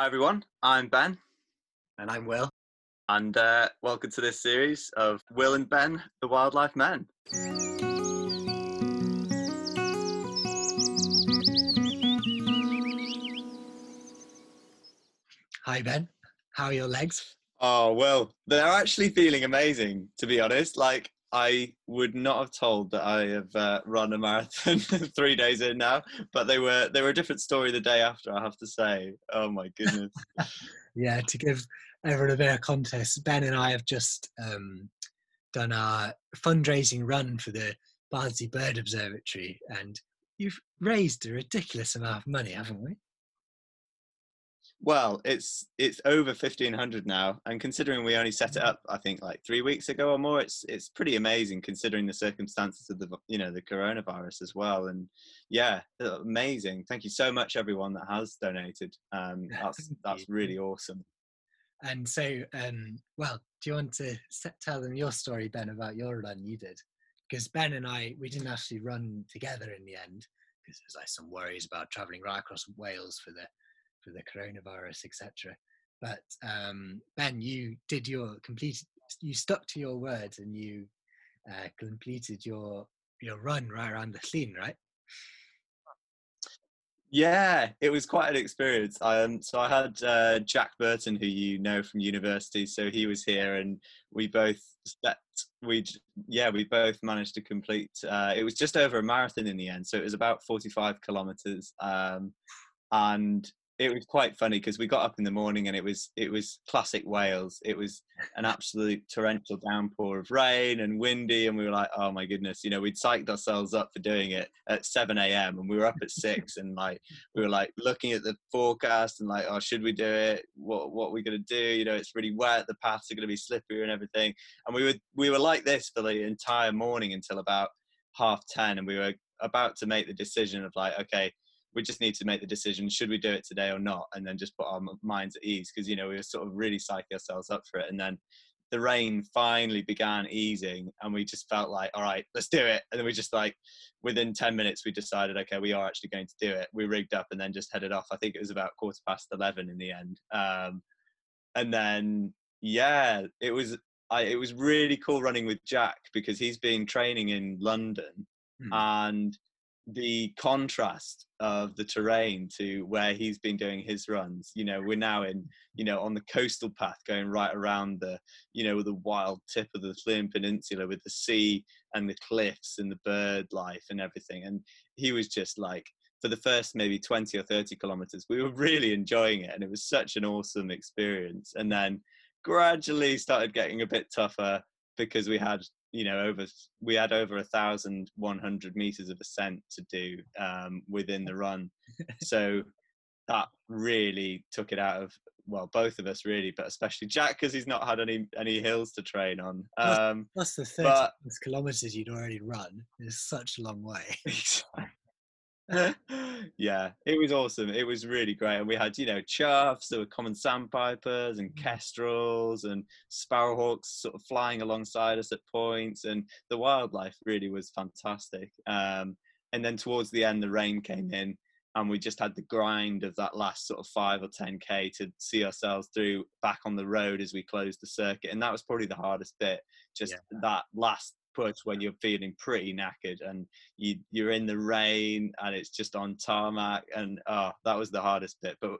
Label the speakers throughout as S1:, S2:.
S1: Hi everyone, I'm Ben,
S2: And I'm Will.
S1: and uh, welcome to this series of Will and Ben, the Wildlife Men.
S2: Hi, Ben. How are your legs?
S1: Oh well, they're actually feeling amazing, to be honest. Like I would not have told that I have uh, run a marathon three days in now, but they were they were a different story the day after. I have to say. Oh my goodness.
S2: Yeah, to give everyone a bit of context, Ben and I have just um, done our fundraising run for the Bardsey Bird Observatory, and you've raised a ridiculous amount of money, haven't we?
S1: Well, it's it's over fifteen hundred now, and considering we only set it up, I think like three weeks ago or more, it's it's pretty amazing considering the circumstances of the you know the coronavirus as well. And yeah, uh, amazing. Thank you so much, everyone that has donated. Um, that's that's really awesome.
S2: And so, um, well, do you want to se- tell them your story, Ben, about your run you did? Because Ben and I, we didn't actually run together in the end because there's like some worries about traveling right across Wales for the for the coronavirus, etc. But um, Ben, you did your complete. You stuck to your words and you uh, completed your your run right around the Llyn, right?
S1: Yeah, it was quite an experience. I um, so I had uh, Jack Burton, who you know from university, so he was here, and we both stepped. We yeah, we both managed to complete. Uh, it was just over a marathon in the end, so it was about forty-five kilometers, um, and it was quite funny because we got up in the morning and it was it was classic Wales. It was an absolute torrential downpour of rain and windy, and we were like, oh my goodness, you know, we'd psyched ourselves up for doing it at seven a.m. and we were up at six, and like we were like looking at the forecast and like, oh, should we do it? What what are we gonna do? You know, it's really wet. The paths are gonna be slippery and everything. And we were we were like this for the entire morning until about half ten, and we were about to make the decision of like, okay, we just need to make the decision: should we do it today or not? And then just put our minds at ease because you know we were sort of really psyching ourselves up for it, and then. The rain finally began easing, and we just felt like, all right, let's do it. And then we just like, within 10 minutes we decided okay we are actually going to do it we rigged up and then just headed off i think it was about quarter past 11 in the end um, and then yeah it was I, it was really cool running with jack because he's been training in london
S2: Hmm.
S1: and the contrast of the terrain to where he's been doing his runs. You know we're now in you know on the coastal path going right around the you know the wild tip of the Llyn peninsula with the sea and the cliffs and the bird life and everything. And he was just like for the first maybe 20 or 30 kilometers we were really enjoying it and it was such an awesome experience. And then gradually started getting a bit tougher because we had you know over we had over a thousand one hundred meters of ascent to do um, within the run. So that really took it out of well both of us really but especially jack because he's not had any any hills to train on. Um
S2: Plus the 30
S1: but-
S2: kilometers you'd already run is such a long way.
S1: yeah, it was awesome. It was really great, and we had you know choughs, there were common sandpipers and kestrels and sparrowhawks sort of flying alongside us at points, and the wildlife really was fantastic. Um, and then towards the end, the rain came in, and we just had the grind of that last sort of five or ten k to see ourselves through back on the road as we closed the circuit, and that was probably the hardest bit. Just that last push when you're feeling pretty knackered and you you're in the rain and it's just on tarmac and oh that was the hardest bit but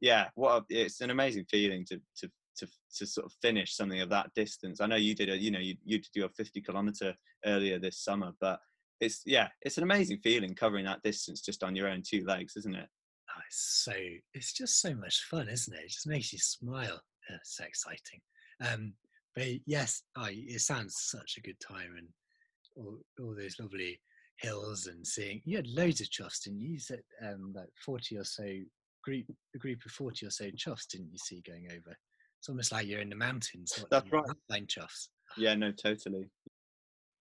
S1: yeah what a, it's an amazing feeling to to to to sort of finish something of that distance i know you did a you know you, you did your 50 kilometer earlier this summer but it's yeah it's an amazing feeling covering that distance just on your own two legs isn't it
S2: Oh, it's so it's just so much fun, isn't it? It just makes you smile. It's so exciting. Um, but yes, oh, it sounds such a good time, and all, all those lovely hills and seeing. You had loads of choughs, didn't you? You said um, like forty or so group, a group of forty or so choughs, didn't you see going over? It's almost like you're in the mountains.
S1: That's right.
S2: Alpine choughs.
S1: yeah no totally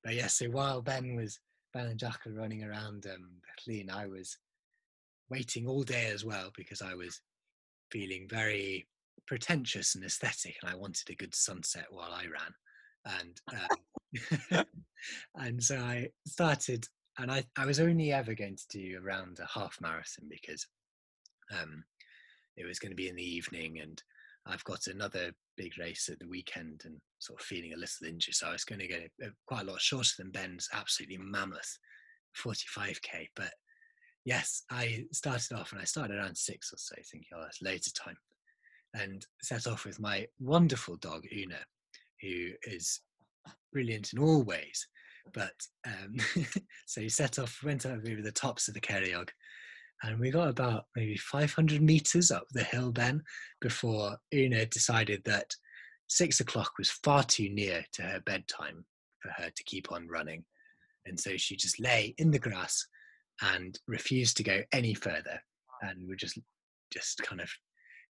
S2: But yeah, so while Ben was Ben and Jack were running around um, Llyn, I was waiting all day as well because I was feeling very pretentious and aesthetic, and I wanted a good sunset while I ran. And um, and so I started, and I I was only ever going to do around a half marathon because um, it was going to be in the evening, and I've got another big race at the weekend, and sort of feeling a little injured, so I was going to a, quite a lot shorter than Ben's absolutely mammoth 45k. But yes, I started off, and I started around six or so, thinking, oh, that's loads of time, and set off with my wonderful dog Una, who is brilliant in all ways. But um, so he set off, went over the tops of the Ceiriog, and we got about maybe 500 meters up the hill then before Una decided that six o'clock was far too near to her bedtime for her to keep on running. And so she just lay in the grass and refused to go any further and would just just kind of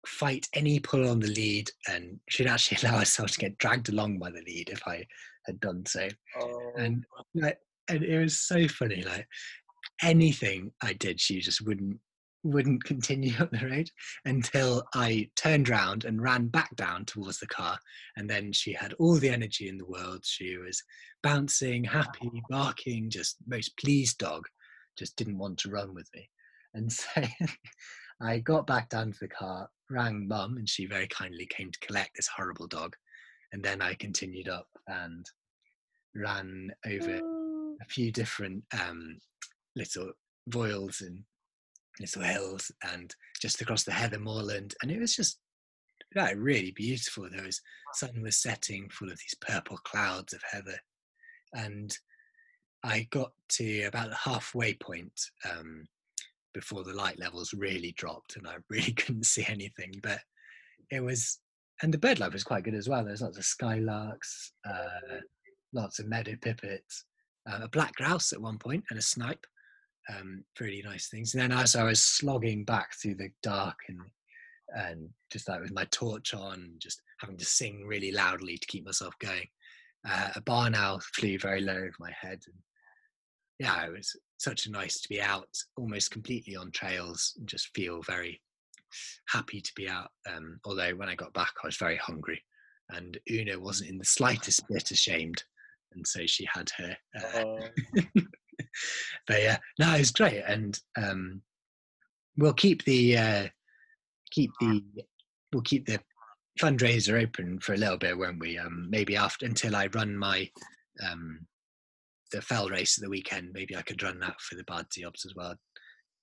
S2: fight any pull on the lead and she'd actually allow herself to get dragged along by the lead if I had done so. Oh. And like, and it was so funny. Like anything I did, she just wouldn't wouldn't continue up the road until I turned round and ran back down towards the car. And then she had all the energy in the world. She was bouncing, happy, barking, just most pleased dog. Just didn't want to run with me. And so I got back down to the car, rang mum, and she very kindly came to collect this horrible dog. And then I continued up and ran over oh. a few different um, little voiles and little hills and just across the heather moorland. And it was just like, really beautiful. There was sun was setting, full of these purple clouds of heather. And I got to about the halfway point um, before the light levels really dropped and I really couldn't see anything. But it was, and the bird life was quite good as well. There's lots of skylarks, uh, lots of meadow pipits, uh, a black grouse at one point, and a snipe. Um, really nice things. And then as I was slogging back through the dark and and just like with my torch on, just having to sing really loudly to keep myself going, uh, a barn owl flew very low over my head. And yeah, it was such a nice to be out almost completely on trails and just feel very happy to be out. Um, although when I got back, I was very hungry, and Una wasn't in the slightest bit ashamed, and so she had her. Uh, oh. but yeah, no, it's great, and um, we'll keep the uh, keep the we'll keep the fundraiser open for a little bit, won't we? Um, maybe after until I run my um, the fell race at the weekend. Maybe I could run that for the Bardsey as well.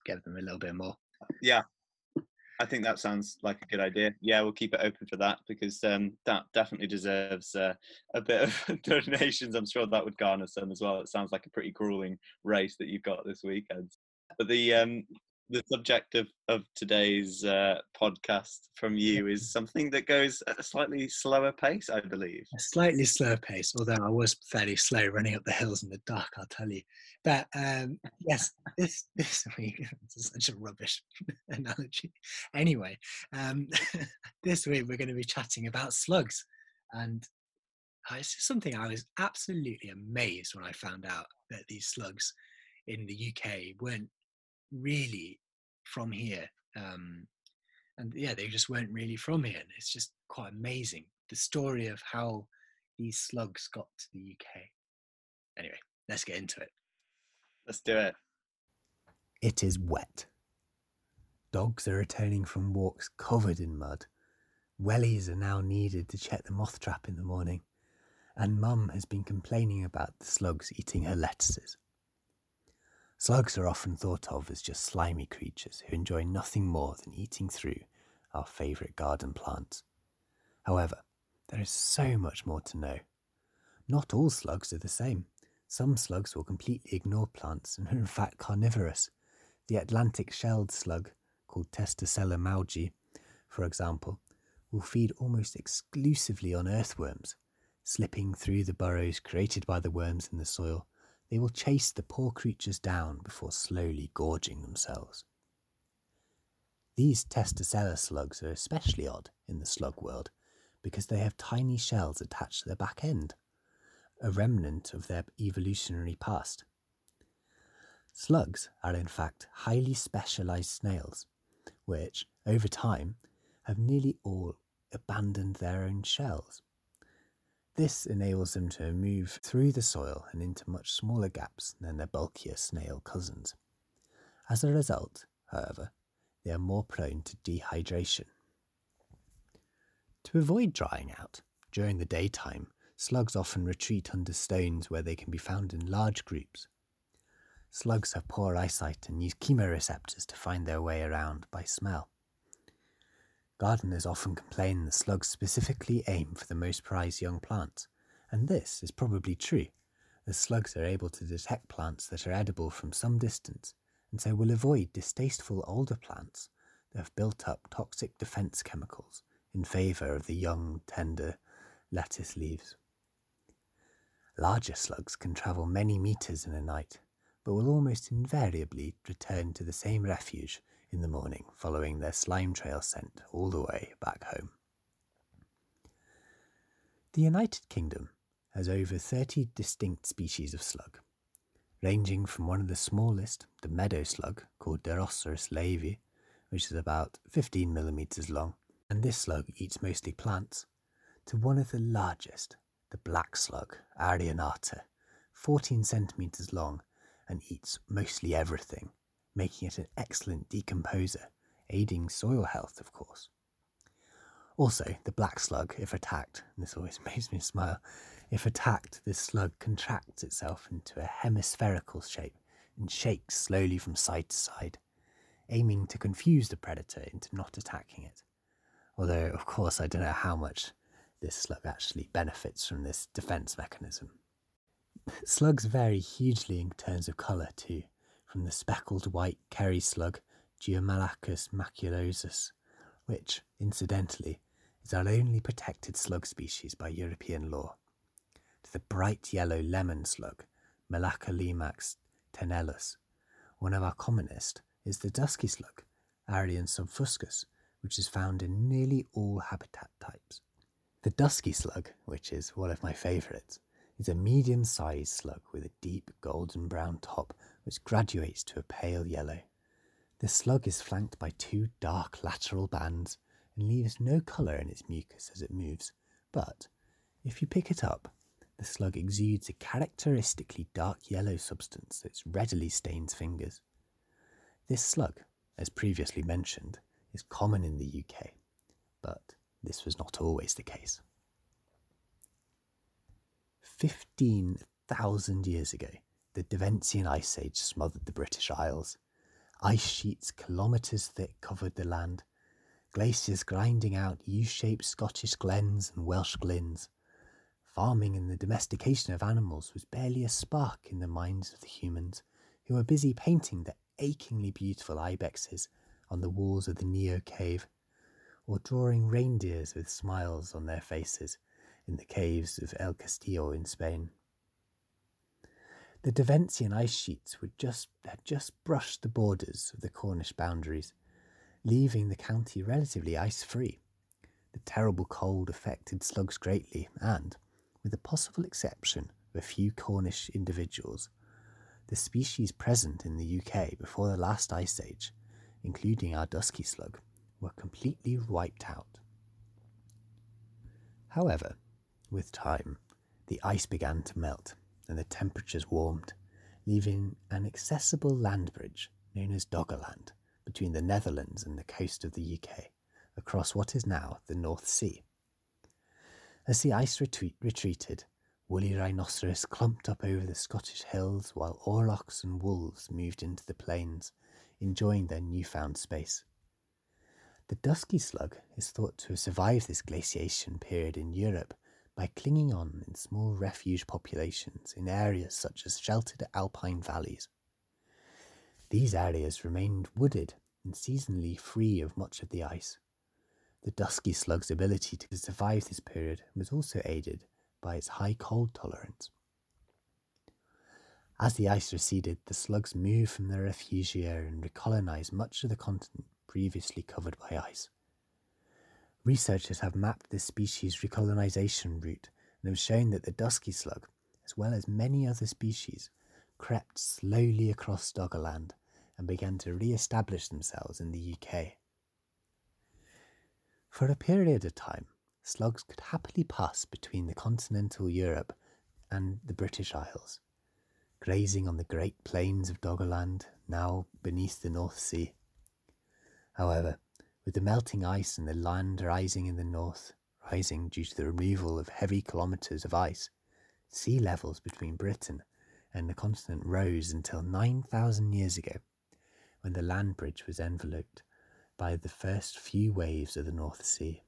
S2: Give them a little bit more.
S1: Yeah, I think that sounds like a good idea. Yeah, we'll keep it open for that because um, that definitely deserves uh, a bit of donations. I'm sure that would garner some as well. It sounds like a pretty grueling race that you've got this weekend. But the um, the subject of, of today's uh, podcast from you is something that goes at a slightly slower pace, I believe.
S2: A slightly slower pace, although I was fairly slow running up the hills in the dark, I'll tell you. But um, yes, this this week is such a rubbish analogy. Anyway, um, this week we're going to be chatting about slugs, and uh, it's just something I was absolutely amazed when I found out that these slugs in the UK weren't really from here. Um, and yeah, they just weren't really from here. And it's just quite amazing the story of how these slugs got to the UK. Anyway, let's get into it.
S1: Let's do it.
S3: It is wet. Dogs are returning from walks covered in mud. Wellies are now needed to check the moth trap in the morning. And Mum has been complaining about the slugs eating her lettuces. Slugs are often thought of as just slimy creatures who enjoy nothing more than eating through our favourite garden plants. However, there is so much more to know. Not all slugs are the same. Some slugs will completely ignore plants and are in fact carnivorous. The Atlantic shelled slug, called Testacella maugei, for example, will feed almost exclusively on earthworms, slipping through the burrows created by the worms in the soil they will chase the poor creatures down before slowly gorging themselves. These testacella slugs are especially odd in the slug world because they have tiny shells attached to their back end, a remnant of their evolutionary past. Slugs are in fact highly specialized snails, which, over time, have nearly all abandoned their own shells. This enables them to move through the soil and into much smaller gaps than their bulkier snail cousins. As a result, however, they are more prone to dehydration. To avoid drying out, during the daytime, slugs often retreat under stones where they can be found in large groups. Slugs have poor eyesight and use chemoreceptors to find their way around by smell. Gardeners often complain that slugs specifically aim for the most prized young plants, and this is probably true, as slugs are able to detect plants that are edible from some distance, and so will avoid distasteful older plants that have built up toxic defense chemicals in favour of the young, tender lettuce leaves. Larger slugs can travel many metres in a night, but will almost invariably return to the same refuge in the morning following their slime trail scent all the way back home. The United Kingdom has over 30 distinct species of slug, ranging from one of the smallest, the meadow slug, called Deroceras laeve, which is about 15 millimetres long, and this slug eats mostly plants, to one of the largest, the black slug, Arion ater, 14 centimetres long and eats mostly everything, making it an excellent decomposer, aiding soil health, of course. Also, the black slug, if attacked, and this always makes me smile, if attacked, this slug contracts itself into a hemispherical shape and shakes slowly from side to side, aiming to confuse the predator into not attacking it. Although, of course, I don't know how much this slug actually benefits from this defense mechanism. Slugs vary hugely in terms of colour too, from the speckled white Kerry slug Geomalacus maculosus, which, incidentally, is our only protected slug species by European law, to the bright yellow lemon slug Malacolimax tenellus. One of our commonest is the dusky slug Arion subfuscus, which is found in nearly all habitat types. The dusky slug, which is one of my favourites, is a medium sized slug with a deep golden brown top which graduates to a pale yellow. The slug is flanked by two dark lateral bands and leaves no colour in its mucus as it moves, but if you pick it up, the slug exudes a characteristically dark yellow substance that readily stains fingers. This slug, as previously mentioned, is common in the UK, but this was not always the case. 15,000 years ago, the Devensian Ice Age smothered the British Isles. Ice sheets kilometres thick covered the land, glaciers grinding out U shaped Scottish glens and Welsh glens. Farming and the domestication of animals was barely a spark in the minds of the humans, who were busy painting the achingly beautiful ibexes on the walls of the Niaux cave or drawing reindeers with smiles on their faces in the caves of El Castillo in Spain. The Devensian ice sheets just, had just brushed the borders of the Cornish boundaries, leaving the county relatively ice free. The terrible cold affected slugs greatly, and, with the possible exception of a few Cornish individuals, the species present in the UK before the last ice age, including our dusky slug, were completely wiped out. However, with time, the ice began to melt and the temperatures warmed, leaving an accessible land bridge known as Doggerland between the Netherlands and the coast of the UK across what is now the North Sea. As the ice retreat- retreated, woolly rhinoceros clumped up over the Scottish hills while aurochs and wolves moved into the plains, enjoying their newfound space. The dusky slug is thought to have survived this glaciation period in Europe by clinging on in small refuge populations in areas such as sheltered alpine valleys. These areas remained wooded and seasonally free of much of the ice. The dusky slug's ability to survive this period was also aided by its high cold tolerance. As the ice receded, the slugs moved from their refugia and recolonized much of the continent previously covered by ice. Researchers have mapped this species' recolonization route and have shown that the dusky slug, as well as many other species, crept slowly across Doggerland and began to re establish themselves in the UK. For a period of time, slugs could happily pass between the continental Europe and the British Isles, grazing on the great plains of Doggerland, now beneath the North Sea. However, with the melting ice and the land rising in the north, rising due to the removal of heavy kilometres of ice, sea levels between Britain and the continent rose until 9,000 years ago, when the land bridge was enveloped by the first few waves of the North Sea.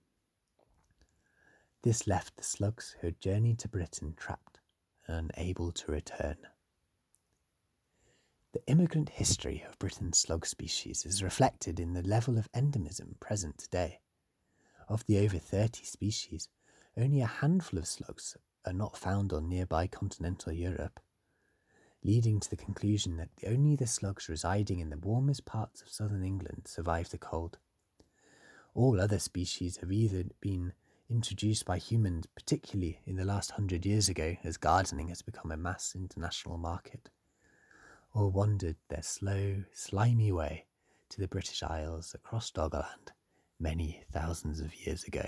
S3: This left the slugs who had journeyed to Britain trapped and unable to return. The immigrant history of Britain's slug species is reflected in the level of endemism present today. Of the over 30 species, only a handful of slugs are not found on nearby continental Europe, leading to the conclusion that only the slugs residing in the warmest parts of southern England survive the cold. All other species have either been introduced by humans, particularly in the last hundred years ago as gardening has become a mass international market, or wandered their slow, slimy way to the British Isles across Doggerland many thousands of years ago.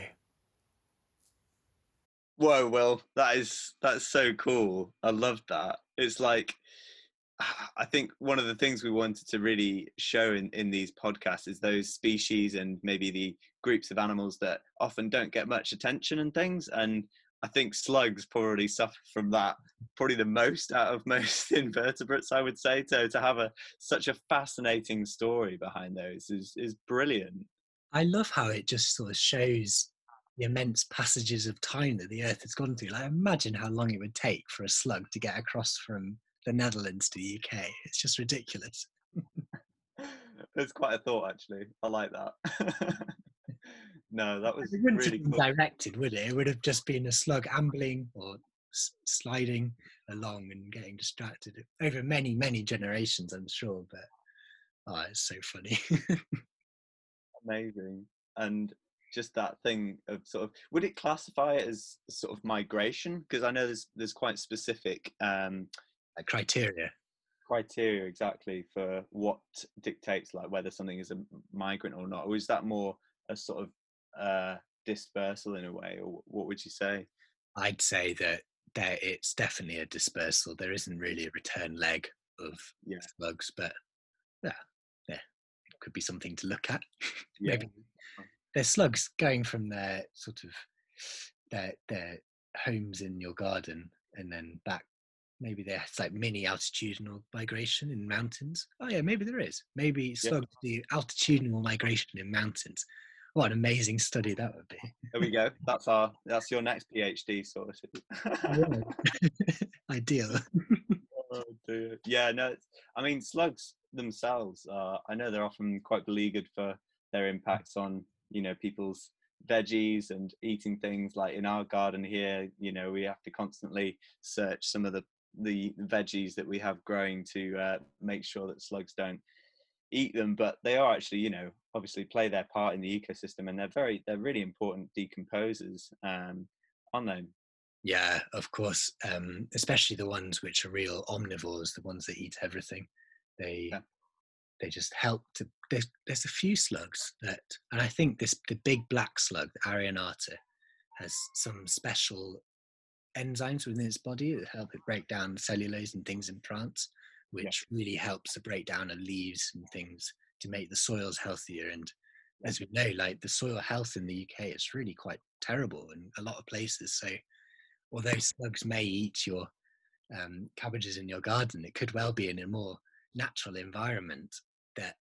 S1: Whoa, well, that is that's so cool. I love that. It's like I think one of the things we wanted to really show in, in these podcasts is those species and maybe the groups of animals that often don't get much attention and things. And I think slugs probably suffer from that probably the most out of most invertebrates, I would say. So to have a such a fascinating story behind those is is brilliant.
S2: I love how it just sort of shows the immense passages of time that the Earth has gone through. Like, imagine how long it would take for a slug to get across from the Netherlands to the UK. It's just ridiculous.
S1: It's quite a thought, actually. I like that. no, that was
S2: it wouldn't
S1: really
S2: have been
S1: cool.
S2: directed, would it? It would have just been a slug ambling or s- sliding along and getting distracted over many, many generations, I'm sure. But oh, it's so funny.
S1: Amazing. And just that thing of sort of would it classify it as sort of migration? Because I know there's there's quite specific um,
S2: like criteria.
S1: criteria exactly for what dictates like whether something is a migrant or not or is that more a sort of uh dispersal in a way or what would you say
S2: I'd say that there it's definitely a dispersal. There isn't really a return leg of
S1: Yeah.
S2: slugs, but yeah, yeah, it could be something to look at.
S1: yeah
S2: Maybe there's slugs going from their sort of their their homes in your garden and then back. Maybe there's like mini altitudinal migration in mountains. Oh yeah, maybe there is. Maybe slugs do altitudinal migration in mountains. What an amazing study that would be.
S1: there we go that's our that's your next phd sorted
S2: Ideal.
S1: oh, dear. yeah no i mean slugs themselves uh, i know they're often quite beleaguered for their impacts on you know people's veggies and eating things like in our garden here you know we have to constantly search some of the the veggies that we have growing to uh, make sure that slugs don't eat them but they are actually you know obviously play their part in the ecosystem and they're very they're really important decomposers um aren't they
S2: Yeah, of course. Um, especially the ones which are real omnivores, the ones that eat everything. They
S1: Yeah.
S2: they just help to. There's there's a few slugs that, and I think this the big black slug, the Arion ater, has some special enzymes within its body that help it break down cellulose and things in plants, which really helps the breakdown of leaves and things to make the soils healthier. And as we know, like the soil health in the UK is really quite terrible in a lot of places. So although slugs may eat your um, cabbages in your garden, it could well be in a more natural environment that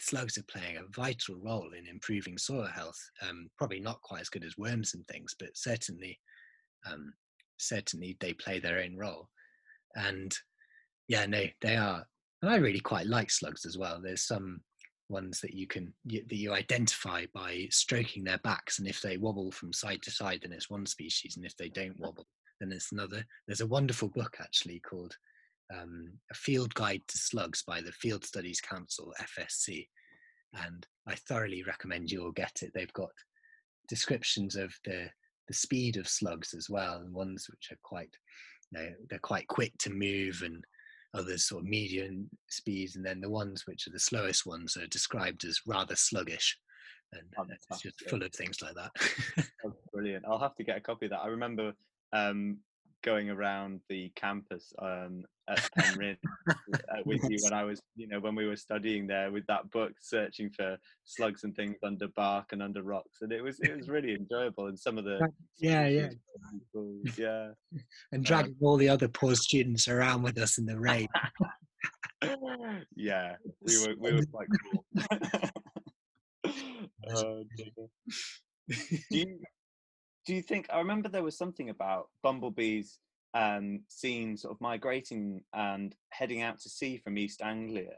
S2: slugs are playing a vital role in improving soil health. Um, probably not quite as good as worms and things, but certainly, um, certainly they play their own role. And yeah, no, they are. And I really quite like slugs as well. There's some ones that you can you, that you identify by stroking their backs, and if they wobble from side to side, then it's one species, and if they don't wobble, then it's another. There's a wonderful book actually called um, "A Field Guide to Slugs" by the Field Studies Council (FSC), and I thoroughly recommend you all get it. They've got descriptions of the the speed of slugs as well, and ones which are quite, you know, they're quite quick to move, and others sort of medium speeds, and then the ones which are the slowest ones are described as rather sluggish, and uh, it's just full of things like that.
S1: That's brilliant. I'll have to get a copy of that. I remember um, going around the campus um, at Penryn uh, with you when I was, you know, when we were studying there with that book, searching for slugs and things under bark and under rocks, and it was it was really enjoyable. And some of the
S2: yeah, yeah,
S1: yeah,
S2: and dragging all the other poor students around with us in the rain.
S1: yeah, we were we were quite cool. oh, do you do you think I remember there was something about bumblebees um, seen sort of migrating and heading out to sea from East Anglia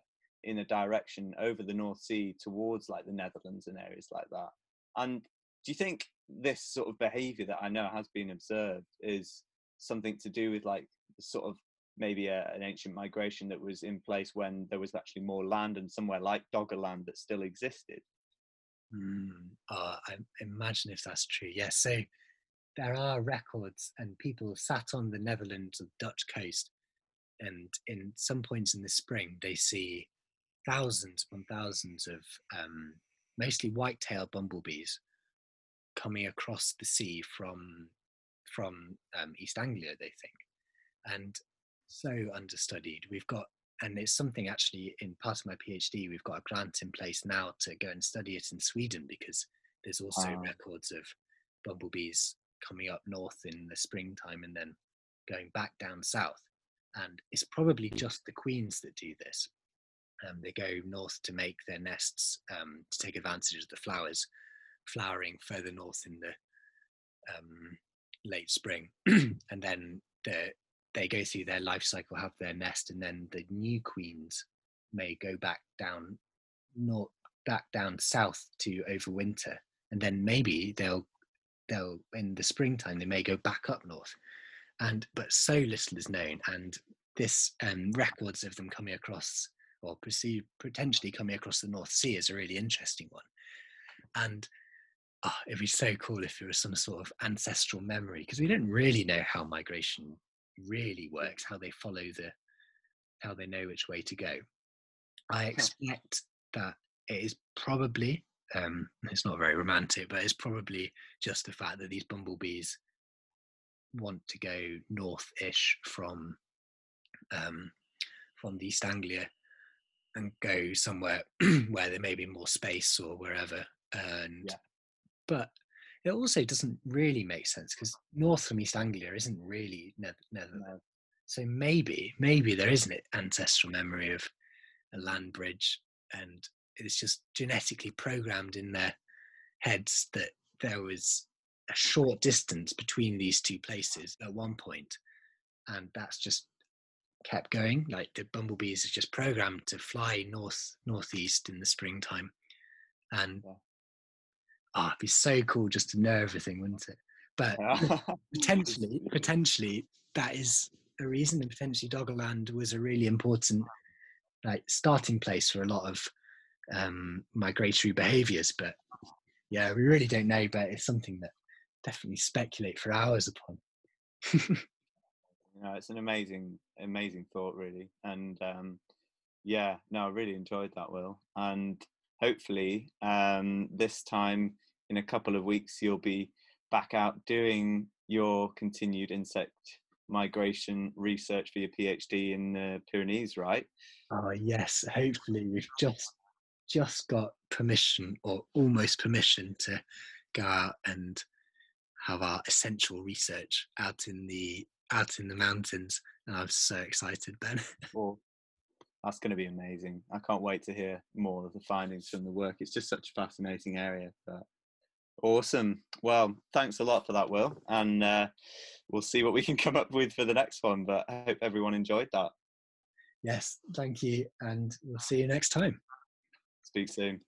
S1: in a direction over the North Sea towards like the Netherlands and areas like that. And do you think this sort of behaviour that I know has been observed is something to do with like sort of maybe a, an ancient migration that was in place when there was actually more land and somewhere like Doggerland that still existed?
S2: Mm, uh, I imagine if that's true. Yes. So there are records, and people sat on the Netherlands or Dutch coast, and in some points in the spring, they see thousands upon thousands of um, mostly white-tailed bumblebees coming across the sea from from um, East Anglia, they think, and so understudied. We've got and it's something actually in part of my PhD, we've got a grant in place now to go and study it in Sweden because there's also wow. records of bumblebees coming up north in the springtime and then going back down south. And it's probably just the queens that do this. Um, they go north to make their nests um, to take advantage of the flowers flowering further north in the um, late spring. and then the they go through their life cycle, have their nest, and then the new queens may go back down north, back down south to overwinter, and then maybe they'll they'll in the springtime they may go back up north, and but so little is known, and this um, records of them coming across or perceive, potentially coming across the North Sea is a really interesting one, and oh, it'd be so cool if there was some sort of ancestral memory because we don't really know how migration really works, how they follow the, how they know which way to go. I expect that it is probably, um, it's not very romantic, but it's probably just the fact that these bumblebees want to go north-ish from um, from the East Anglia and go somewhere where there may be more space or wherever. And yeah. but it also doesn't really make sense because north from East Anglia isn't really Netherlands. No. So maybe, maybe there is an ancestral memory of a land bridge, and it's just genetically programmed in their heads that there was a short distance between these two places at one point, and that's just kept going. Like the bumblebees are just programmed to fly north northeast in the springtime, and oh, it'd be so cool just to know everything, wouldn't it? But potentially, potentially that is a reason, and potentially Doggerland was a really important like starting place for a lot of um, migratory behaviours. But yeah, we really don't know. But it's something that definitely speculate for hours upon.
S1: no, it's an amazing, amazing thought, really, and um, yeah, no, I really enjoyed that, Will, and hopefully um, this time in a couple of weeks you'll be back out doing your continued insect migration research for your PhD in the Pyrenees, right?
S2: Oh yes, hopefully we've just just got permission or almost permission to go out and have our essential research out in the out in the mountains. And I'm so excited, Ben.
S1: well, that's going to be amazing. I can't wait to hear more of the findings from the work. It's just such a fascinating area. But awesome. Well, thanks a lot for that, Will. And uh, we'll see what we can come up with for the next one. But I hope everyone enjoyed that.
S2: Yes, thank you. And we'll see you next time.
S1: Speak soon.